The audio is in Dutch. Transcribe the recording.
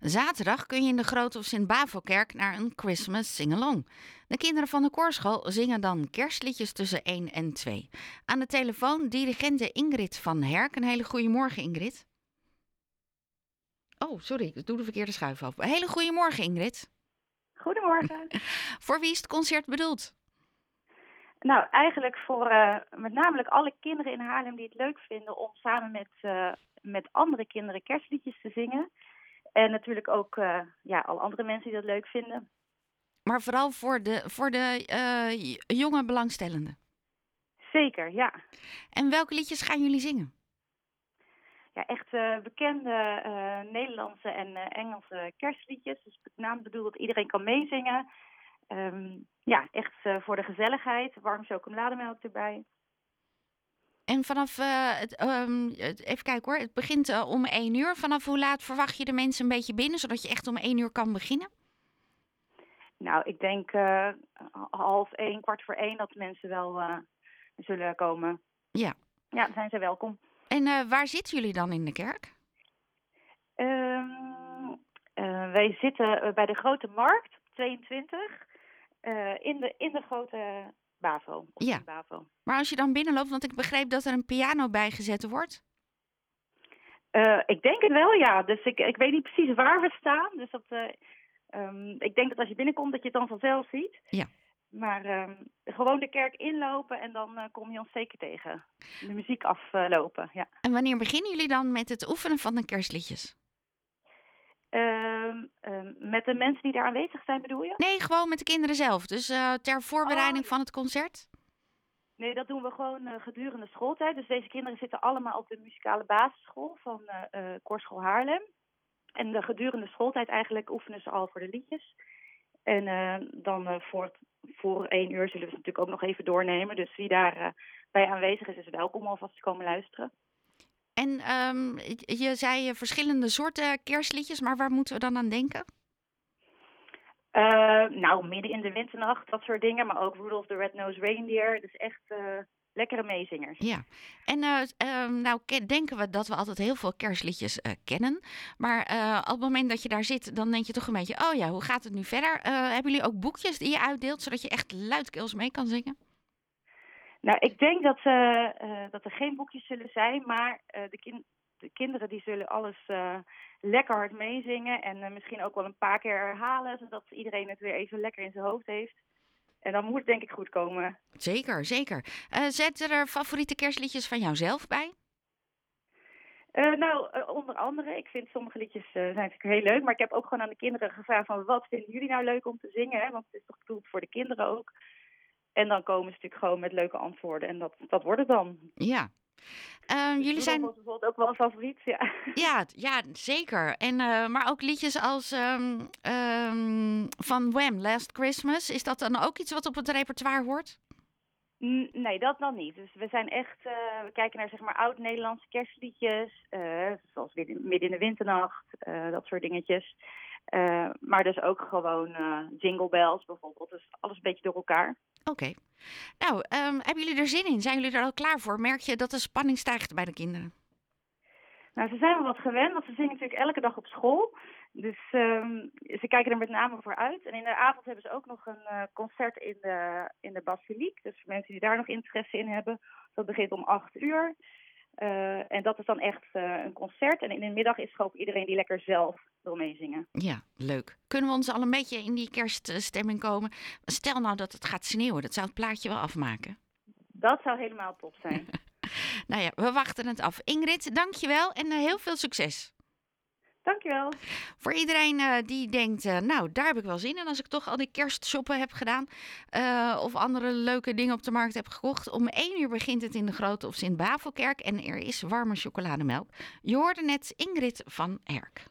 Zaterdag kun je in de Grote of Sint-Bavelkerk naar een Christmas sing-along. De kinderen van de koorschool zingen dan kerstliedjes tussen 1 en 2. Aan de telefoon dirigente Ingrid van Herk. Een hele goede morgen, Ingrid. Oh, sorry, ik doe de verkeerde schuif. Een hele goede morgen, Ingrid. Goedemorgen. Voor wie is het concert bedoeld? nou, eigenlijk voor uh, met name alle kinderen in Haarlem die het leuk vinden om samen met, uh, met andere kinderen kerstliedjes te zingen. En natuurlijk ook uh, ja, al andere mensen die dat leuk vinden. Maar vooral voor de, voor de jonge belangstellenden? Zeker, ja. En welke liedjes gaan jullie zingen? Ja, echt bekende Nederlandse en Engelse kerstliedjes. Dus met name bedoeld dat iedereen kan meezingen. Um, ja, echt voor de gezelligheid. Warm chocolademelk erbij. En vanaf, uh, het, um, even kijken hoor, het begint uh, om één uur. Vanaf hoe laat verwacht je de mensen een beetje binnen, zodat je echt om één uur kan beginnen? Nou, ik denk half één, kwart voor één dat mensen wel zullen komen. Ja. Ja, zijn ze welkom. En waar zitten jullie dan in de kerk? Um, wij zitten bij de Grote Markt, 22. Uh, in, de, in de grote BAVO. Ja, BAVO. maar als je dan binnenloopt, want ik begreep dat er een piano bijgezet wordt. Uh, ik denk het wel, ja. Dus ik, ik weet niet precies waar we staan. Dus dat, uh, um, ik denk dat als je binnenkomt, dat je het dan vanzelf ziet. Ja. Maar um, gewoon de kerk inlopen en dan uh, kom je ons zeker tegen. De muziek aflopen, ja. En wanneer beginnen jullie dan met het oefenen van de kerstliedjes? Uh, uh, met de mensen die daar aanwezig zijn, bedoel je? Nee, gewoon met de kinderen zelf. Dus uh, ter voorbereiding oh. van het concert? Nee, dat doen we gewoon uh, gedurende schooltijd. Dus deze kinderen zitten allemaal op de muzikale basisschool van uh, Korschool Haarlem. En de gedurende schooltijd eigenlijk oefenen ze al voor de liedjes. En dan voor, voor één uur zullen we ze natuurlijk ook nog even doornemen. Dus wie daar bij aanwezig is, is welkom alvast te komen luisteren. En um, je zei verschillende soorten kerstliedjes, maar waar moeten we dan aan denken? Uh, nou, midden in de winternacht, dat soort dingen. Maar ook Rudolph the Red-Nosed Reindeer. Dus echt uh, lekkere meezingers. Ja, en uh, nou denken we dat we altijd heel veel kerstliedjes kennen. Maar op het moment dat je daar zit, dan denk je toch een beetje... oh ja, hoe gaat het nu verder? hebben jullie ook boekjes die je uitdeelt, zodat je echt luidkeels mee kan zingen? Nou, ik denk dat, uh, uh, dat er geen boekjes zullen zijn, maar uh, de, kind de, kinderen die zullen alles lekker hard meezingen en misschien ook wel een paar keer herhalen, zodat iedereen het weer even lekker in zijn hoofd heeft. En dan moet het denk ik goed komen. Zeker, zeker. zet er favoriete kerstliedjes van jouzelf bij? nou, onder andere, ik vind sommige liedjes zijn natuurlijk heel leuk, maar ik heb ook gewoon aan de kinderen gevraagd van wat vinden jullie nou leuk om te zingen, hè? want het is toch bedoeld voor de kinderen ook. En dan komen ze natuurlijk gewoon met leuke antwoorden. En dat, dat wordt het dan. Ja. Uh, dus jullie zijn. was bijvoorbeeld ook wel een favoriet, ja. Ja, ja zeker. En, uh, maar ook liedjes als um, um, van Wham, Last Christmas. Is dat dan ook iets wat op het repertoire hoort? Nee, dat dan niet. Dus we zijn echt, uh, we kijken naar zeg maar oud-Nederlandse kerstliedjes, uh, zoals Midden in de Winternacht, uh, dat soort dingetjes. Maar dus ook gewoon Jingle Bells bijvoorbeeld. Dus alles een beetje door elkaar. Oké. Okay. Nou, um, hebben jullie er zin in? Zijn jullie er al klaar voor? Merk je dat de spanning stijgt bij de kinderen? Nou, ze zijn wel wat gewend, want ze zingen natuurlijk elke dag op school. Dus um, ze kijken er met name voor uit. En in de avond hebben ze ook nog een uh, concert in de, in de basiliek. Dus voor mensen die daar nog interesse in hebben. Dat begint om acht uur. Uh, en dat is dan echt uh, een concert. En in de middag is gewoon iedereen die lekker zelf wil meezingen. Ja, leuk. Kunnen we ons al een beetje in die kerststemming komen? Stel nou dat het gaat sneeuwen. Dat zou het plaatje wel afmaken. Dat zou helemaal top zijn. nou ja, we wachten het af. Ingrid, dankjewel en heel veel succes. Dankjewel. Voor iedereen uh, die denkt, uh, nou, daar heb ik wel zin in als ik toch al die kerstshoppen heb gedaan. Uh, of andere leuke dingen op de markt heb gekocht. Om één uur begint het in de Grote of Sint-Bavelkerk en er is warme chocolademelk. Je hoorde net Ingrid van Herk.